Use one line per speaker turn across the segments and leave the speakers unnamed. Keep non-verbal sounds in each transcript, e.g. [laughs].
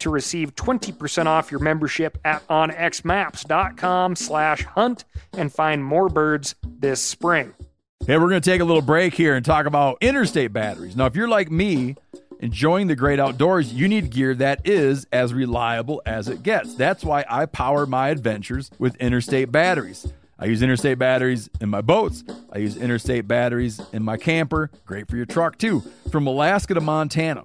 to receive 20% off your membership at onxmaps.com slash hunt and find more birds this spring.
Hey, we're going to take a little break here and talk about interstate batteries. Now, if you're like me, enjoying the great outdoors, you need gear that is as reliable as it gets. That's why I power my adventures with interstate batteries. I use interstate batteries in my boats. I use interstate batteries in my camper. Great for your truck, too. From Alaska to Montana.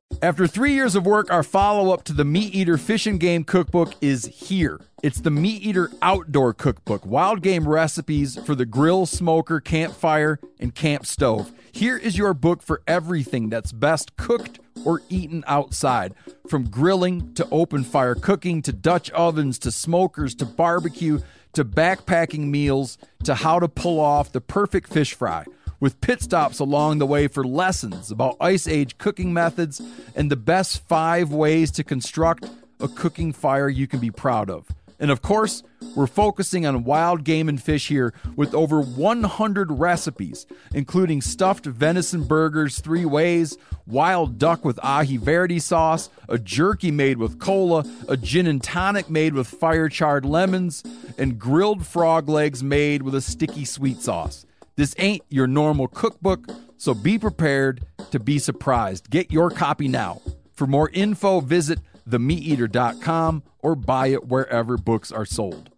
After three years of work, our follow up to the Meat Eater Fish and Game Cookbook is here. It's the Meat Eater Outdoor Cookbook wild game recipes for the grill, smoker, campfire, and camp stove. Here is your book for everything that's best cooked or eaten outside. From grilling to open fire cooking to Dutch ovens to smokers to barbecue to backpacking meals to how to pull off the perfect fish fry with pit stops along the way for lessons about Ice Age cooking methods and the best five ways to construct a cooking fire you can be proud of. And of course, we're focusing on wild game and fish here with over 100 recipes, including stuffed venison burgers three ways, wild duck with aji verde sauce, a jerky made with cola, a gin and tonic made with fire charred lemons, and grilled frog legs made with a sticky sweet sauce. This ain't your normal cookbook, so be prepared to be surprised. Get your copy now. For more info, visit themeateater.com or buy it wherever books are sold.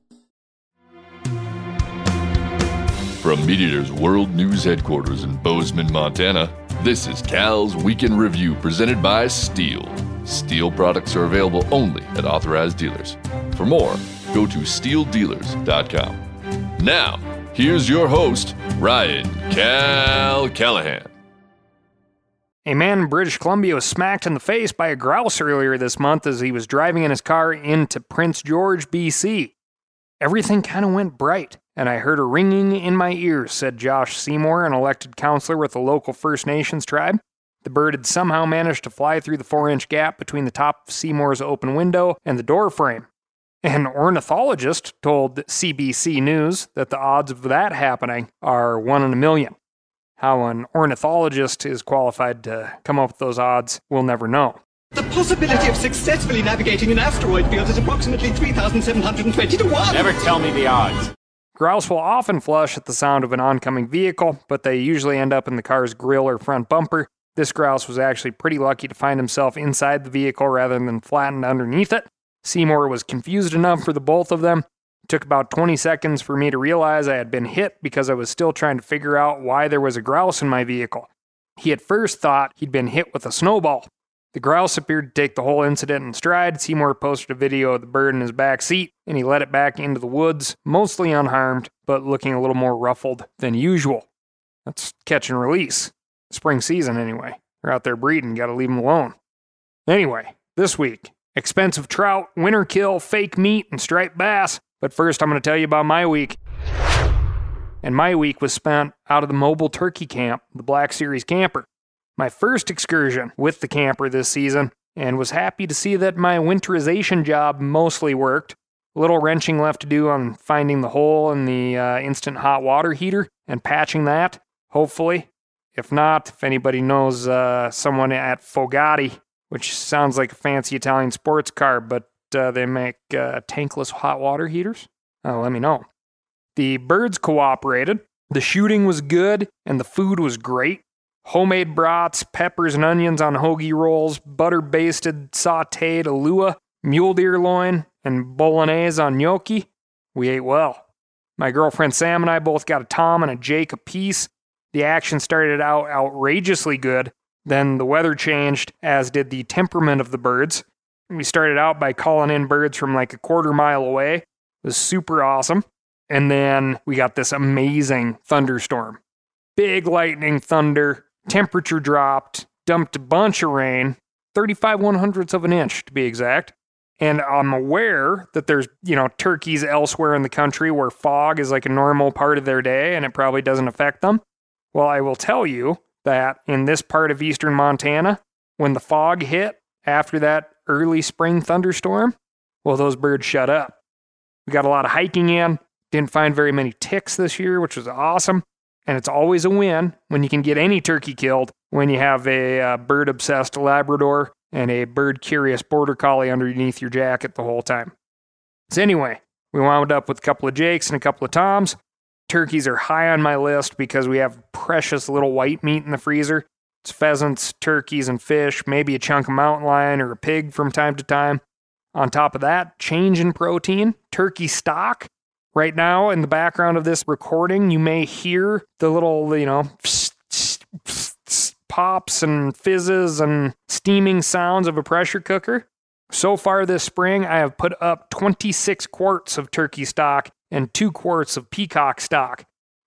From MeatEater's World News Headquarters in Bozeman, Montana, this is Cal's Week in Review presented by Stihl. Stihl products are available only at authorized dealers. For more, go to stihldealers.com. Now, here's your host, Ryan Cal Callahan.
A man in British Columbia was smacked in the face by a grouse earlier this month as he was driving in his car into Prince George, BC. Everything kind of went bright, and I heard a ringing in my ears, said Josh Seymour, an elected councillor with the local First Nations tribe. The bird had somehow managed to fly through the four inch gap between the top of Seymour's open window and the door frame. An ornithologist told CBC News that the odds of that happening are one in a million. How an ornithologist is qualified to come up with those odds, we'll never know.
The possibility of successfully navigating an asteroid field is approximately 3,720 to 1.
Never tell me the odds.
Grouse will often flush at the sound of an oncoming vehicle, but they usually end up in the car's grill or front bumper. This grouse was actually pretty lucky to find himself inside the vehicle rather than flattened underneath it. Seymour was confused enough for the both of them. It took about 20 seconds for me to realize I had been hit because I was still trying to figure out why there was a grouse in my vehicle. He at first thought he'd been hit with a snowball. The grouse appeared to take the whole incident in stride. Seymour posted a video of the bird in his back seat, and he let it back into the woods, mostly unharmed, but looking a little more ruffled than usual. That's catch and release. Spring season, anyway. They're out there breeding, gotta leave them alone. Anyway, this week, expensive trout, winter kill, fake meat, and striped bass. But first, I'm gonna tell you about my week. And my week was spent out of the mobile turkey camp, the Black Series camper my first excursion with the camper this season, and was happy to see that my winterization job mostly worked. A little wrenching left to do on finding the hole in the uh, instant hot water heater and patching that, hopefully. If not, if anybody knows uh, someone at Fogatti, which sounds like a fancy Italian sports car, but uh, they make uh, tankless hot water heaters, uh, let me know. The birds cooperated. The shooting was good, and the food was great homemade brats, peppers and onions on hoagie rolls, butter basted sauteed alua, mule deer loin, and bolognese on gnocchi. We ate well. My girlfriend Sam and I both got a Tom and a Jake apiece. The action started out outrageously good. Then the weather changed, as did the temperament of the birds. We started out by calling in birds from like a quarter mile away. It was super awesome. And then we got this amazing thunderstorm. Big lightning, thunder, temperature dropped, dumped a bunch of rain, 35 one hundredths of an inch to be exact. And I'm aware that there's, you know, turkeys elsewhere in the country where fog is like a normal part of their day and it probably doesn't affect them. Well, I will tell you that in this part of eastern Montana, when the fog hit after that early spring thunderstorm, well, those birds shut up. We got a lot of hiking in, didn't find very many ticks this year, which was awesome. And it's always a win when you can get any turkey killed when you have a uh, bird obsessed Labrador and a bird curious border collie underneath your jacket the whole time. So, anyway, we wound up with a couple of Jakes and a couple of Toms. Turkeys are high on my list because we have precious little white meat in the freezer. It's pheasants, turkeys, and fish, maybe a chunk of mountain lion or a pig from time to time. On top of that, change in protein, turkey stock. Right now, in the background of this recording, you may hear the little, you know, pops and fizzes and steaming sounds of a pressure cooker. So far this spring, I have put up 26 quarts of turkey stock and two quarts of peacock stock.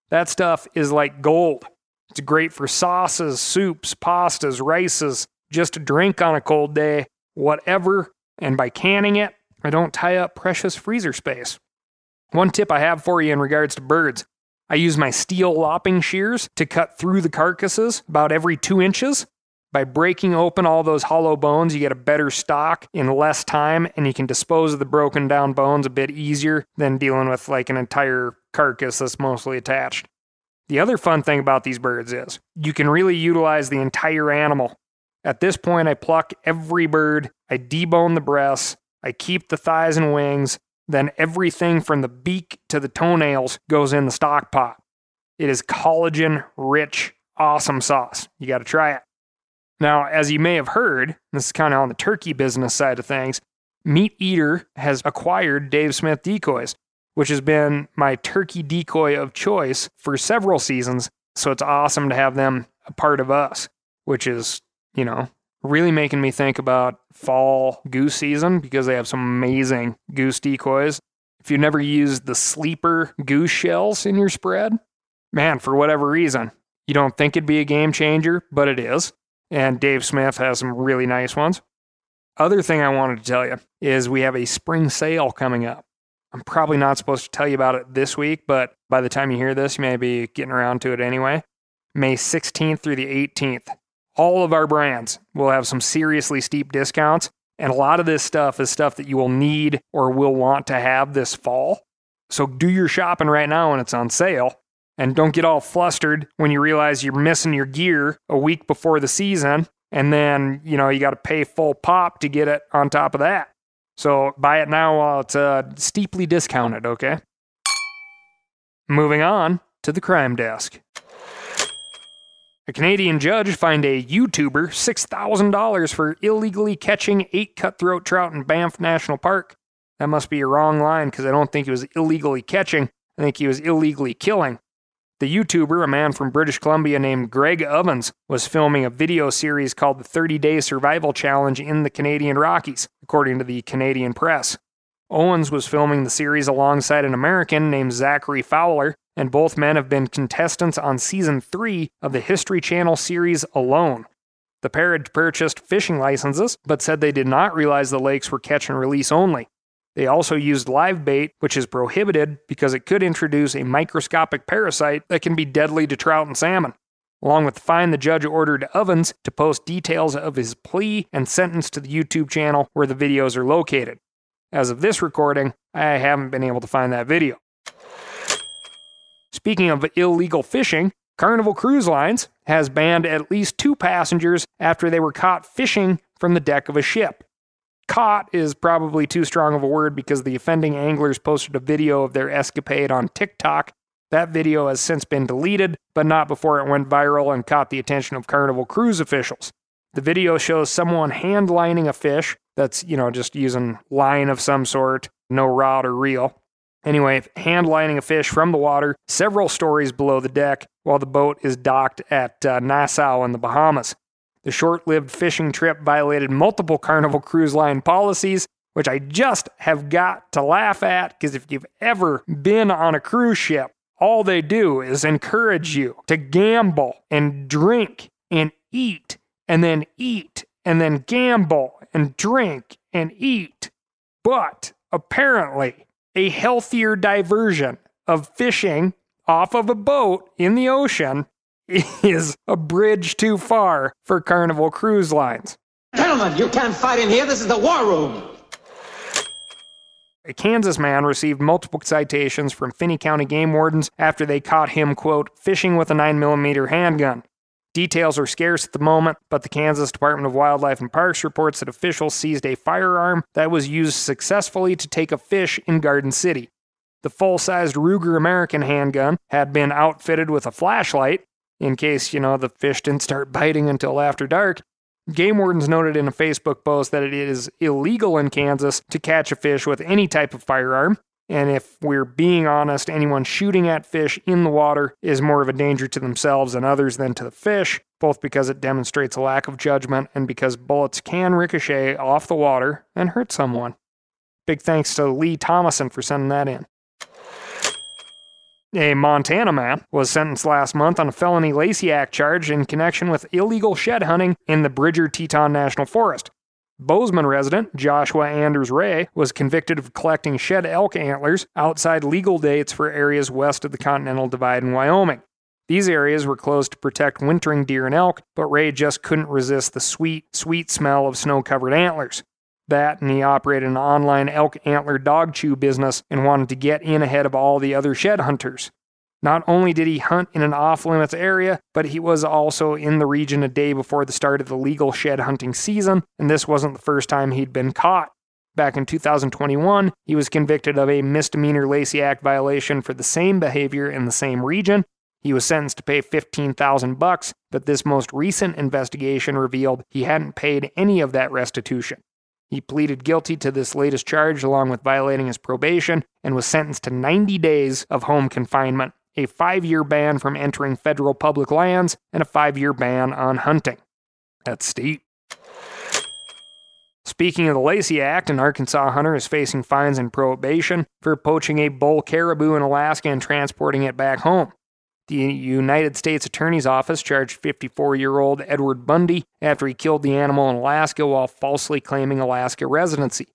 That stuff is like gold. It's great for sauces, soups, pastas, rices, just a drink on a cold day, whatever. And by canning it, I don't tie up precious freezer space. One tip I have for you in regards to birds I use my Stihl lopping shears to cut through the carcasses about every two inches. By breaking open all those hollow bones, you get a better stock in less time, and you can dispose of the broken down bones a bit easier than dealing with like an entire carcass that's mostly attached. The other fun thing about these birds is you can really utilize the entire animal. At this point, I pluck every bird, I debone the breasts, I keep the thighs and wings, then everything from the beak to the toenails goes in the stock pot. It is collagen rich, awesome sauce. You got to try it. Now, as you may have heard, this is kind of on the turkey business side of things, Meat Eater has acquired Dave Smith decoys, which has been my turkey decoy of choice for several seasons. So it's awesome to have them a part of us, which is, you know, really making me think about fall goose season because they have some amazing goose decoys. If you've never used the sleeper goose shells in your spread, man, for whatever reason, you don't think it'd be a game changer, but it is. And Dave Smith has some really nice ones. Other thing I wanted to tell you is we have a spring sale coming up. I'm probably not supposed to tell you about it this week, but by the time you hear this, you may be getting around to it anyway. May 16th through the 18th all of our brands will have some seriously steep discounts. And a lot of this stuff is stuff that you will need or will want to have this fall. So do your shopping right now when it's on sale. And don't get all flustered when you realize you're missing your gear a week before the season. And then, you know, you got to pay full pop to get it on top of that. So buy it now while it's uh, steeply discounted, okay? Moving on to the crime desk. A Canadian judge fined a YouTuber $6,000 for illegally catching eight cutthroat trout in Banff National Park. That must be a wrong line because I don't think he was illegally catching, I think he was illegally killing. The YouTuber, a man from British Columbia named Greg Ovens, was filming a video series called the 30 Day Survival Challenge in the Canadian Rockies, according to the Canadian press. Ovens was filming the series alongside an American named Zachary Fowler, and both men have been contestants on season three of the History Channel series Alone. The pair had purchased fishing licenses, but said they did not realize the lakes were catch and release only. They also used live bait, which is prohibited because it could introduce a microscopic parasite that can be deadly to trout and salmon. Along with the fine, the judge ordered Ovens to post details of his plea and sentence to the YouTube channel where the videos are located. As of this recording, I haven't been able to find that video. Speaking of illegal fishing, Carnival Cruise Lines has banned at least two passengers after they were caught fishing from the deck of a ship. Caught is probably too strong of a word because the offending anglers posted a video of their escapade on TikTok. That video has since been deleted, but not before it went viral and caught the attention of Carnival Cruise officials. The video shows someone hand lining a fish that's, you know, just using line of some sort, no rod or reel. Anyway, hand lining a fish from the water several stories below the deck while the boat is docked at uh, Nassau in the Bahamas. The short lived fishing trip violated multiple Carnival Cruise Line policies, which I just have got to laugh at because if you've ever been on a cruise ship, all they do is encourage you to gamble and drink and eat and then eat and then gamble and drink and eat. But apparently, a healthier diversion of fishing off of a boat in the ocean [laughs] is a bridge too far for Carnival Cruise Lines.
Gentlemen, you can't fight in here. This is the war room.
A Kansas man received multiple citations from Finney County game wardens after they caught him, quote, fishing with a 9mm handgun. Details are scarce at the moment, but the Kansas Department of Wildlife and Parks reports that officials seized a firearm that was used successfully to take a fish in Garden City. The full sized Ruger American handgun had been outfitted with a flashlight in case, you know, the fish didn't start biting until after dark. Game wardens noted in a Facebook post that it is illegal in Kansas to catch a fish with any type of firearm. And if we're being honest, anyone shooting at fish in the water is more of a danger to themselves and others than to the fish, both because it demonstrates a lack of judgment and because bullets can ricochet off the water and hurt someone. Big thanks to Lee Thomason for sending that in. A Montana man was sentenced last month on a felony Lacey Act charge in connection with illegal shed hunting in the Bridger Teton National Forest. Bozeman resident Joshua Anders Ray was convicted of collecting shed elk antlers outside legal dates for areas west of the Continental Divide in Wyoming. These areas were closed to protect wintering deer and elk, but Ray just couldn't resist the sweet, sweet smell of snow covered antlers that and he operated an online elk antler dog chew business and wanted to get in ahead of all the other shed hunters. Not only did he hunt in an off limits area, but he was also in the region a day before the start of the legal shed hunting season, and this wasn't the first time he'd been caught. Back in 2021, he was convicted of a misdemeanor Lacey Act violation for the same behavior in the same region. He was sentenced to pay 15,000 bucks, but this most recent investigation revealed he hadn't paid any of that restitution. He pleaded guilty to this latest charge along with violating his probation and was sentenced to 90 days of home confinement, a five year ban from entering federal public lands, and a five year ban on hunting. That's steep. Speaking of the Lacey Act, an Arkansas hunter is facing fines and probation for poaching a bull caribou in Alaska and transporting it back home. The United States Attorney's Office charged 54 year old Edward Bundy after he killed the animal in Alaska while falsely claiming Alaska residency.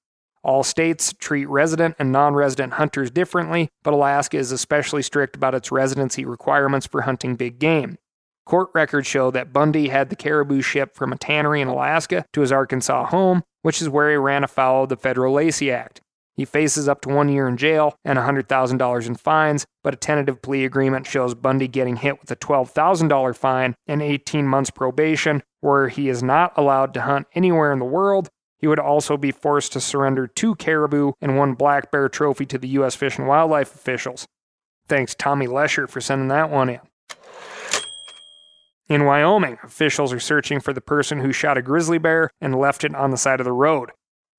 All states treat resident and non resident hunters differently, but Alaska is especially strict about its residency requirements for hunting big game. Court records show that Bundy had the caribou shipped from a tannery in Alaska to his Arkansas home, which is where he ran afoul of the Federal Lacey Act. He faces up to one year in jail and $100,000 in fines, but a tentative plea agreement shows Bundy getting hit with a $12,000 fine and 18 months probation, where he is not allowed to hunt anywhere in the world. He would also be forced to surrender two caribou and one black bear trophy to the U.S. Fish and Wildlife officials. Thanks, Tommy Lesher, for sending that one in. In Wyoming, officials are searching for the person who shot a grizzly bear and left it on the side of the road.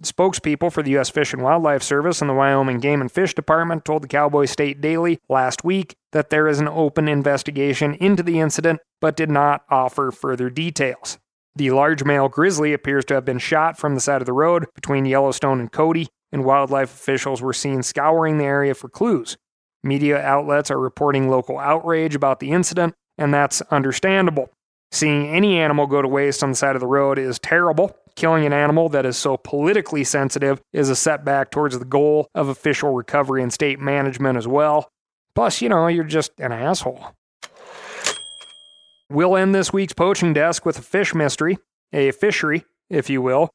Spokespeople for the U.S. Fish and Wildlife Service and the Wyoming Game and Fish Department told the Cowboy State Daily last week that there is an open investigation into the incident, but did not offer further details. The large male grizzly appears to have been shot from the side of the road between Yellowstone and Cody, and wildlife officials were seen scouring the area for clues. Media outlets are reporting local outrage about the incident, and that's understandable. Seeing any animal go to waste on the side of the road is terrible, Killing an animal that is so politically sensitive is a setback towards the goal of official recovery and state management as well. Plus, you know, you're just an asshole. We'll end this week's poaching desk with a fish mystery, a fishery, if you will.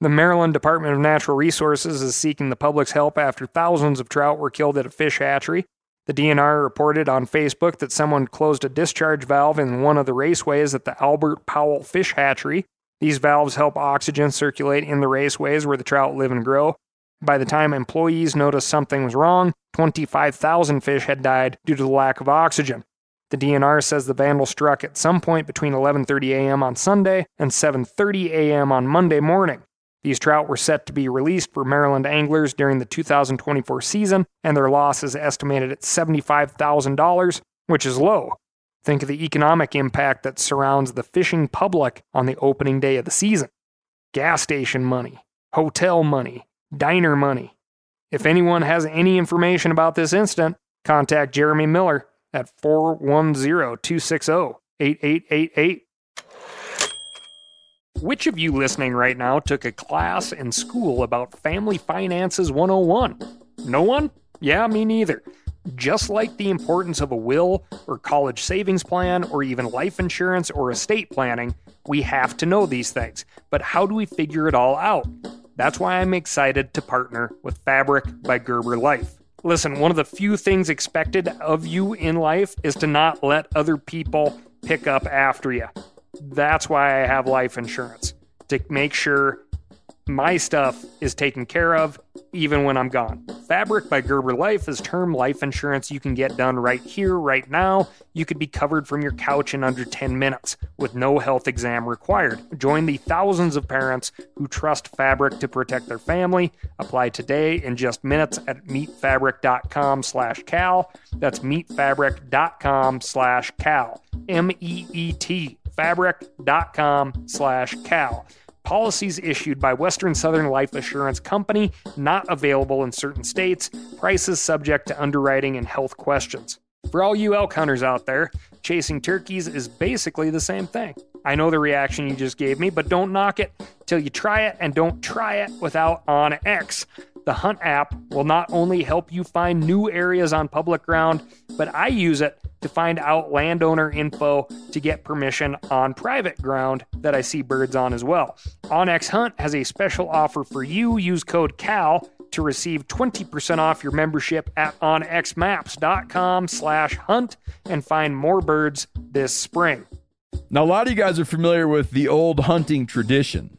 The Maryland Department of Natural Resources is seeking the public's help after thousands of trout were killed at a fish hatchery. The DNR reported on Facebook that someone closed a discharge valve in one of the raceways at the Albert Powell Fish Hatchery. These valves help oxygen circulate in the raceways where the trout live and grow. By the time employees noticed something was wrong, 25,000 fish had died due to the lack of oxygen. The DNR says the vandal struck at some point between 11:30 a.m. on Sunday and 7:30 a.m. on Monday morning. These trout were set to be released for Maryland anglers during the 2024 season, and their loss is estimated at $75,000, which is low. Think of the economic impact that surrounds the fishing public on the opening day of the season. Gas station money, hotel money, diner money. If anyone has any information about this incident, contact Jeremy Miller at 410 260 8888. Which of you listening right now took a class in school about Family Finances 101? No one? Yeah, me neither. Just like the importance of a will or college savings plan or even life insurance or estate planning, we have to know these things. But how do we figure it all out? That's why I'm excited to partner with Fabric by Gerber Life. Listen, one of the few things expected of you in life is to not let other people pick up after you. That's why I have life insurance to make sure my stuff is taken care of even when I'm gone. Fabric by Gerber Life is term life insurance you can get done right here, right now. You could be covered from your couch in under 10 minutes with no health exam required. Join the thousands of parents who trust Fabric to protect their family. Apply today in just minutes at meetfabric.com slash cal. That's meetfabric.com slash cal. M-E-E-T fabric.com slash cal. Policies issued by Western Southern Life Assurance Company, not available in certain states. Prices subject to underwriting and health questions. For all you elk hunters out there, chasing turkeys is basically the same thing. I know the reaction you just gave me, but don't knock it till you try it and don't try it without OnX. The Hunt app will not only help you find new areas on public ground, but I use it to find out landowner info to get permission on private ground that I see birds on as well. OnX Hunt has a special offer for you. Use code CAL to receive 20% off your membership at onxmaps.com slash hunt and find more birds this spring.
Now, a lot of you guys are familiar with the old hunting tradition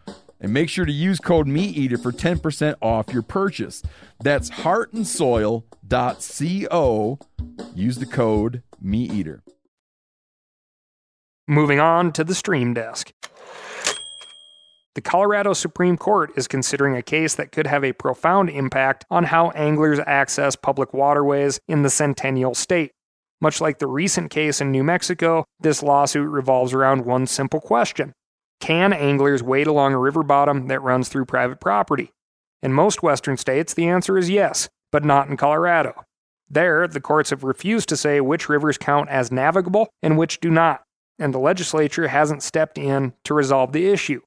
and make sure to use code MeatEater for 10% off your purchase. That's heartandsoil.co. Use the code MeatEater.
Moving on to the stream desk. The Colorado Supreme Court is considering a case that could have a profound impact on how anglers access public waterways in the Centennial State. Much like the recent case in New Mexico, this lawsuit revolves around one simple question Can anglers wade along a river bottom that runs through private property? In most Western states, the answer is yes, but not in Colorado. There, the courts have refused to say which rivers count as navigable and which do not, and the legislature hasn't stepped in to resolve the issue.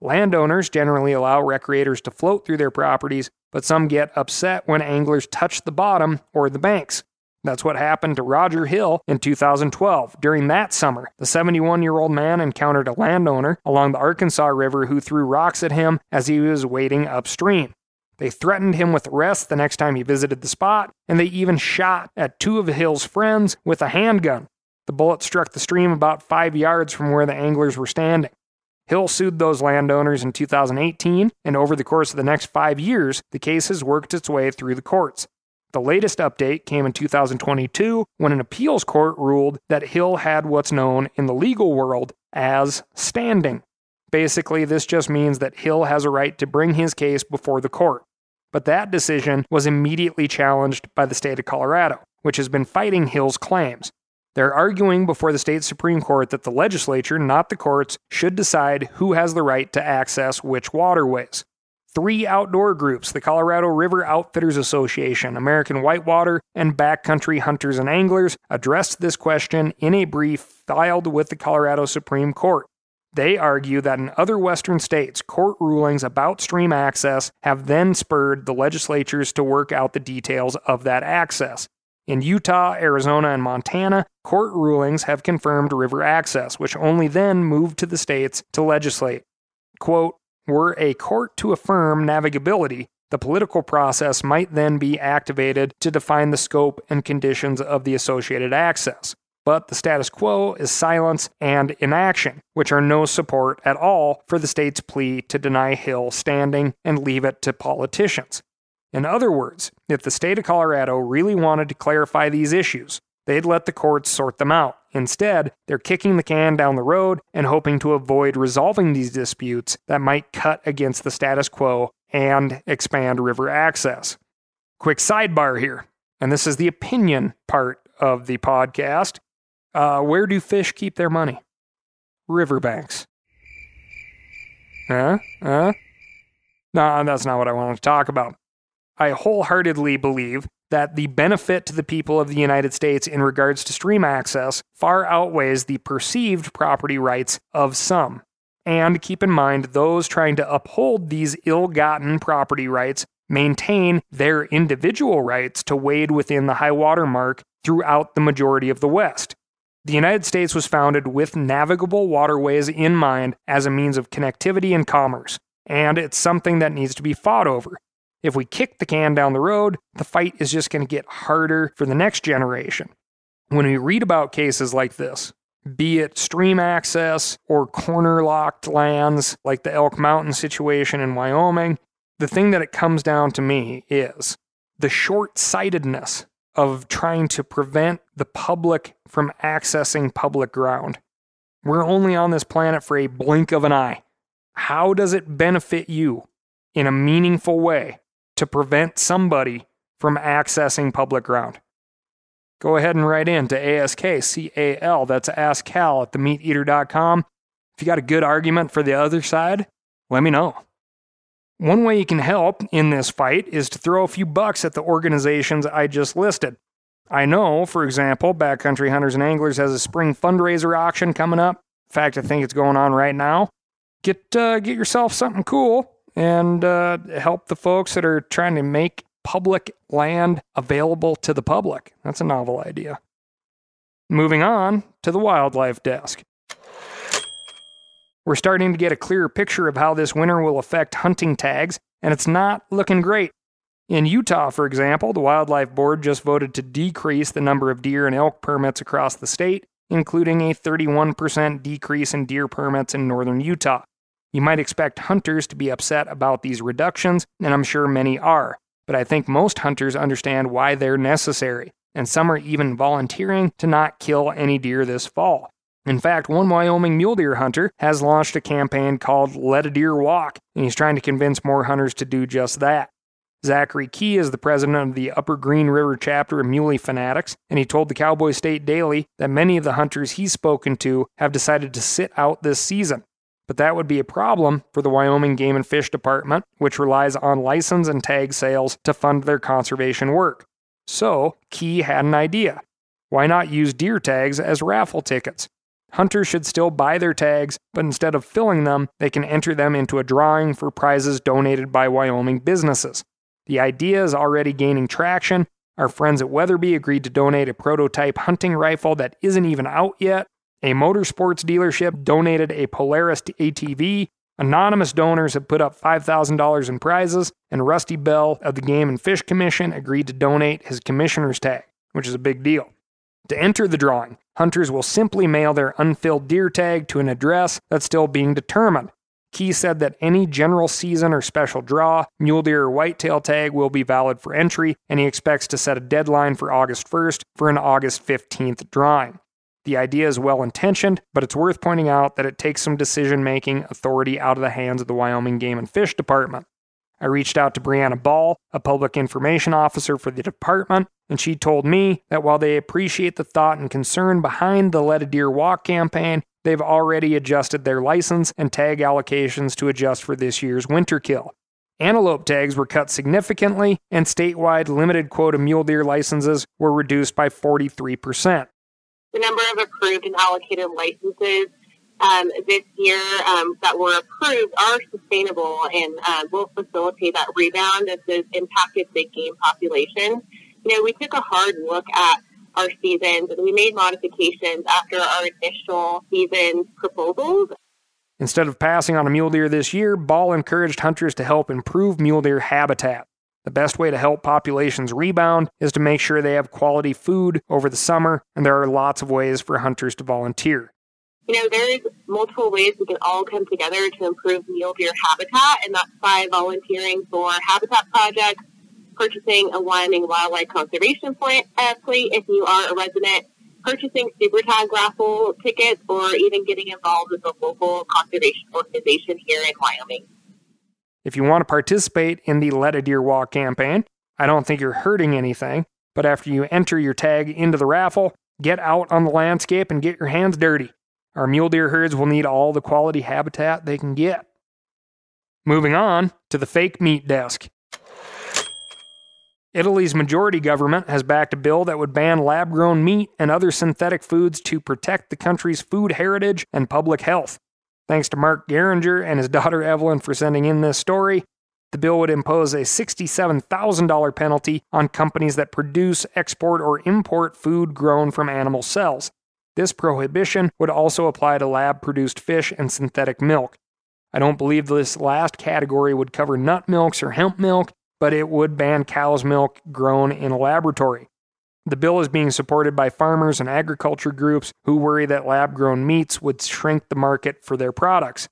Landowners generally allow recreators to float through their properties, but some get upset when anglers touch the bottom or the banks. That's what happened to Roger Hill in 2012. During that summer, the 71 year old man encountered a landowner along the Arkansas River who threw rocks at him as he was wading upstream. They threatened him with arrest the next time he visited the spot, and they even shot at two of Hill's friends with a handgun. The bullet struck the stream about five yards from where the anglers were standing. Hill sued those landowners in 2018, and over the course of the next five years, the case has worked its way through the courts. The latest update came in 2022 when an appeals court ruled that Hill had what's known in the legal world as standing. Basically, this just means that Hill has a right to bring his case before the court. But that decision was immediately challenged by the state of Colorado, which has been fighting Hill's claims. They're arguing before the state Supreme Court that the legislature, not the courts, should decide who has the right to access which waterways. Three outdoor groups, the Colorado River Outfitters Association, American Whitewater, and Backcountry Hunters and Anglers, addressed this question in a brief filed with the Colorado Supreme Court. They argue that in other Western states, court rulings about stream access have then spurred the legislatures to work out the details of that access. In Utah, Arizona, and Montana, court rulings have confirmed river access, which only then moved to the states to legislate. Quote, were a court to affirm navigability, the political process might then be activated to define the scope and conditions of the associated access. But the status quo is silence and inaction, which are no support at all for the state's plea to deny Hill standing and leave it to politicians. In other words, if the state of Colorado really wanted to clarify these issues, they'd let the courts sort them out. Instead, they're kicking the can down the road and hoping to avoid resolving these disputes that might cut against the status quo and expand river access. Quick sidebar here, and this is the opinion part of the podcast. Uh, where do fish keep their money? Riverbanks. Huh? Huh? No, that's not what I want to talk about. I wholeheartedly believe that the benefit to the people of the United States in regards to stream access far outweighs the perceived property rights of some. And keep in mind, those trying to uphold these ill gotten property rights maintain their individual rights to wade within the high water mark throughout the majority of the West. The United States was founded with navigable waterways in mind as a means of connectivity and commerce, and it's something that needs to be fought over. If we kick the can down the road, the fight is just going to get harder for the next generation. When we read about cases like this, be it stream access or corner locked lands like the Elk Mountain situation in Wyoming, the thing that it comes down to me is the short sightedness of trying to prevent the public from accessing public ground. We're only on this planet for a blink of an eye. How does it benefit you in a meaningful way to prevent somebody from accessing public ground? Go ahead and write in to ASKCAL, that's AskCal at themeateater.com. If you got a good argument for the other side, let me know. One way you can help in this fight is to throw a few bucks at the organizations I just listed. I know, for example, Backcountry Hunters and Anglers has a spring fundraiser auction coming up. In fact, I think it's going on right now. Get uh, get yourself something cool and uh, help the folks that are trying to make public land available to the public. That's a novel idea. Moving on to the wildlife desk. We're starting to get a clearer picture of how this winter will affect hunting tags, and it's not looking great. In Utah, for example, the Wildlife Board just voted to decrease the number of deer and elk permits across the state, including a 31% decrease in deer permits in northern Utah. You might expect hunters to be upset about these reductions, and I'm sure many are, but I think most hunters understand why they're necessary, and some are even volunteering to not kill any deer this fall. In fact, one Wyoming mule deer hunter has launched a campaign called Let a Deer Walk, and he's trying to convince more hunters to do just that. Zachary Key is the president of the Upper Green River chapter of Muley Fanatics, and he told the Cowboy State Daily that many of the hunters he's spoken to have decided to sit out this season. But that would be a problem for the Wyoming Game and Fish Department, which relies on license and tag sales to fund their conservation work. So, Key had an idea. Why not use deer tags as raffle tickets? Hunters should still buy their tags, but instead of filling them, they can enter them into a drawing for prizes donated by Wyoming businesses. The idea is already gaining traction. Our friends at Weatherby agreed to donate a prototype hunting rifle that isn't even out yet. A motorsports dealership donated a Polaris ATV. Anonymous donors have put up $5,000 in prizes, and Rusty Bell of the Game and Fish Commission agreed to donate his commissioner's tag, which is a big deal. To enter the drawing, hunters will simply mail their unfilled deer tag to an address that's still being determined. Key said that any general season or special draw, mule deer or whitetail tag will be valid for entry, and he expects to set a deadline for August 1st for an August 15th drawing. The idea is well intentioned, but it's worth pointing out that it takes some decision making authority out of the hands of the Wyoming Game and Fish Department. I reached out to Brianna Ball, a public information officer for the department, and she told me that while they appreciate the thought and concern behind the Let a Deer Walk campaign, they've already adjusted their license and tag allocations to adjust for this year's winter kill. Antelope tags were cut significantly, and statewide limited quota mule deer licenses were reduced by 43%.
The number of approved and allocated licenses um, this year um, that were approved are sustainable and uh, will facilitate that rebound as those impacted big game populations. You know, we took a hard look at our seasons and we made modifications after our initial season proposals.
Instead of passing on a mule deer this year, Ball encouraged hunters to help improve mule deer habitat. The best way to help populations rebound is to make sure they have quality food over the summer, and there are lots of ways for hunters to volunteer.
You know, there's multiple ways we can all come together to improve mule deer habitat, and that's by volunteering for habitat projects, purchasing a Wyoming Wildlife Conservation uh, plate if you are a resident, purchasing super tag raffle tickets, or even getting involved with a local conservation organization here in Wyoming.
If you want to participate in the Let a Deer Walk campaign, I don't think you're hurting anything, but after you enter your tag into the raffle, get out on the landscape and get your hands dirty. Our mule deer herds will need all the quality habitat they can get. Moving on to the fake meat desk. Italy's majority government has backed a bill that would ban lab grown meat and other synthetic foods to protect the country's food heritage and public health. Thanks to Mark Geringer and his daughter Evelyn for sending in this story. The bill would impose a $67,000 penalty on companies that produce, export, or import food grown from animal cells. This prohibition would also apply to lab produced fish and synthetic milk. I don't believe this last category would cover nut milks or hemp milk, but it would ban cow's milk grown in a laboratory. The bill is being supported by farmers and agriculture groups who worry that lab grown meats would shrink the market for their products.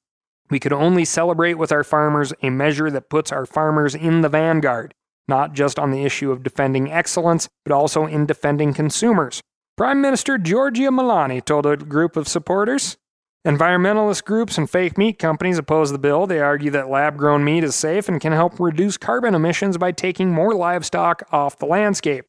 We could only celebrate with our farmers a measure that puts our farmers in the vanguard, not just on the issue of defending excellence, but also in defending consumers. Prime Minister Giorgia Meloni told a group of supporters. Environmentalist groups and fake meat companies oppose the bill. They argue that lab grown meat is safe and can help reduce carbon emissions by taking more livestock off the landscape.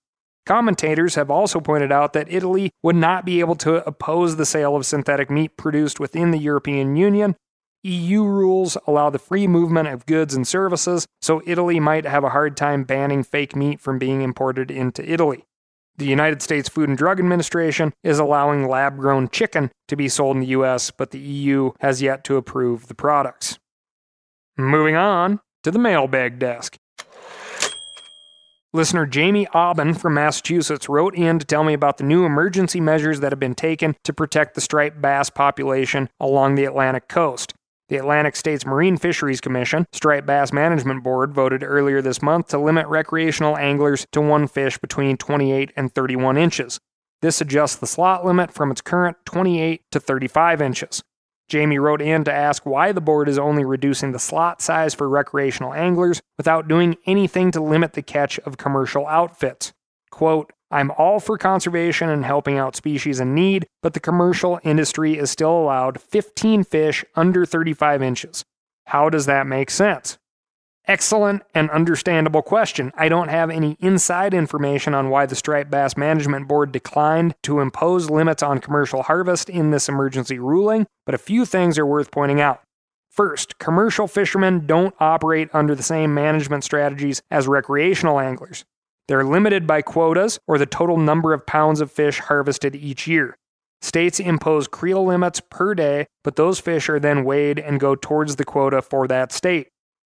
Commentators have also pointed out that Italy would not be able to oppose the sale of synthetic meat produced within the European Union. EU rules allow the free movement of goods and services, so Italy might have a hard time banning fake meat from being imported into Italy. The United States Food and Drug Administration is allowing lab grown chicken to be sold in the US, but the EU has yet to approve the products. Moving on to the mailbag desk. Listener Jamie Aubin from Massachusetts wrote in to tell me about the new emergency measures that have been taken to protect the striped bass population along the Atlantic coast. The Atlantic States Marine Fisheries Commission, Striped Bass Management Board, voted earlier this month to limit recreational anglers to one fish between 28 and 31 inches. This adjusts the slot limit from its current 28 to 35 inches. Jamie wrote in to ask why the board is only reducing the slot size for recreational anglers without doing anything to limit the catch of commercial outfits. Quote, I'm all for conservation and helping out species in need, but the commercial industry is still allowed 15 fish under 35 inches. How does that make sense? Excellent and understandable question. I don't have any inside information on why the Striped Bass Management Board declined to impose limits on commercial harvest in this emergency ruling, but a few things are worth pointing out. First, commercial fishermen don't operate under the same management strategies as recreational anglers. They're limited by quotas or the total number of pounds of fish harvested each year. States impose creel limits per day, but those fish are then weighed and go towards the quota for that state.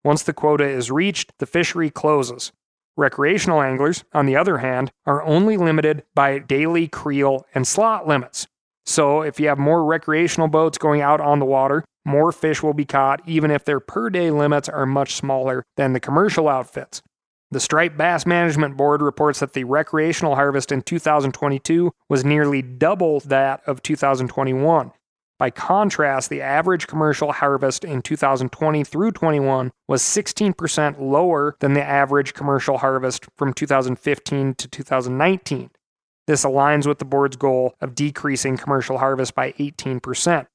Once the quota is reached, the fishery closes. Recreational anglers, on the other hand, are only limited by daily creel and slot limits. So, if you have more recreational boats going out on the water, more fish will be caught, even if their per day limits are much smaller than the commercial outfits. The Striped Bass Management Board reports that the recreational harvest in 2022 was nearly double that of 2021, by contrast, the average commercial harvest in 2020 through 21 was 16% lower than the average commercial harvest from 2015 to 2019. This aligns with the board's goal of decreasing commercial harvest by 18%.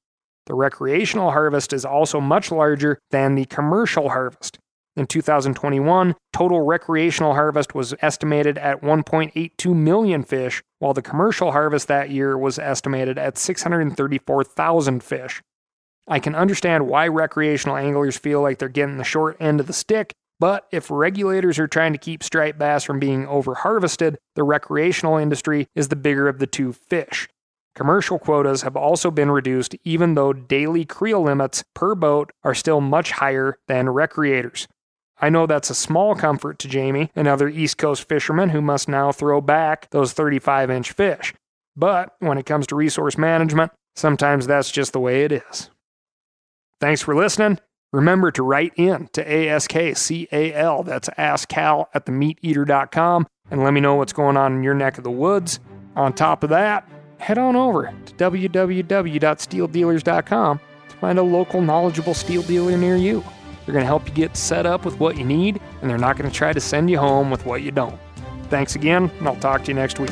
The recreational harvest is also much larger than the commercial harvest. In 2021, total recreational harvest was estimated at 1.82 million fish, while the commercial harvest that year was estimated at 634,000 fish. I can understand why recreational anglers feel like they're getting the short end of the stick, but if regulators are trying to keep striped bass from being overharvested, the recreational industry is the bigger of the two fish. Commercial quotas have also been reduced, even though daily creel limits per boat are still much higher than recreators. I know that's a small comfort to Jamie and other East Coast fishermen who must now throw back those 35 inch fish. But when it comes to resource management, sometimes that's just the way it is. Thanks for listening. Remember to write in to ASKCAL, that's AskCal at themeateater.com, and let me know what's going on in your neck of the woods. On top of that, head on over to www.stihldealers.com to find a local knowledgeable Stihl dealer near you. They're going to help you get set up with what you need, and they're not going to try to send you home with what you don't. Thanks again, and I'll talk to you next week.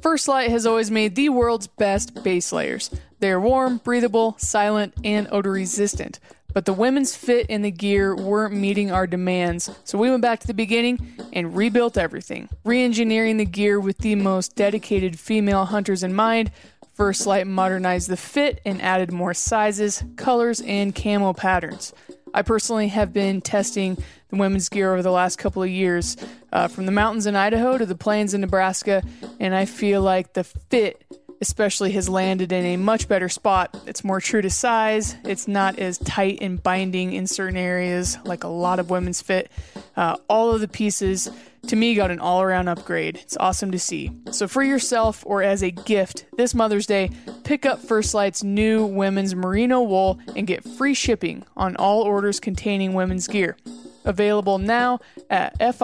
First Light has always made the world's best base layers. They are warm, breathable, silent, and odor resistant. But the women's fit and the gear weren't meeting our demands, so we went back to the beginning and rebuilt everything. Re engineering the gear with the most dedicated female hunters in mind, First Light modernized the fit and added more sizes, colors, and camo patterns. I personally have been testing the women's gear over the last couple of years, uh, from the mountains in Idaho to the plains in Nebraska, and I feel like the fit especially has landed in a much better spot. It's more true to size. It's not as tight and binding in certain areas like a lot of women's fit. Uh, all of the pieces to me got an all around upgrade. It's awesome to see. So, for yourself or as a gift this Mother's Day, pick up First Light's new women's merino wool and get free shipping on all orders containing women's gear. Available now at F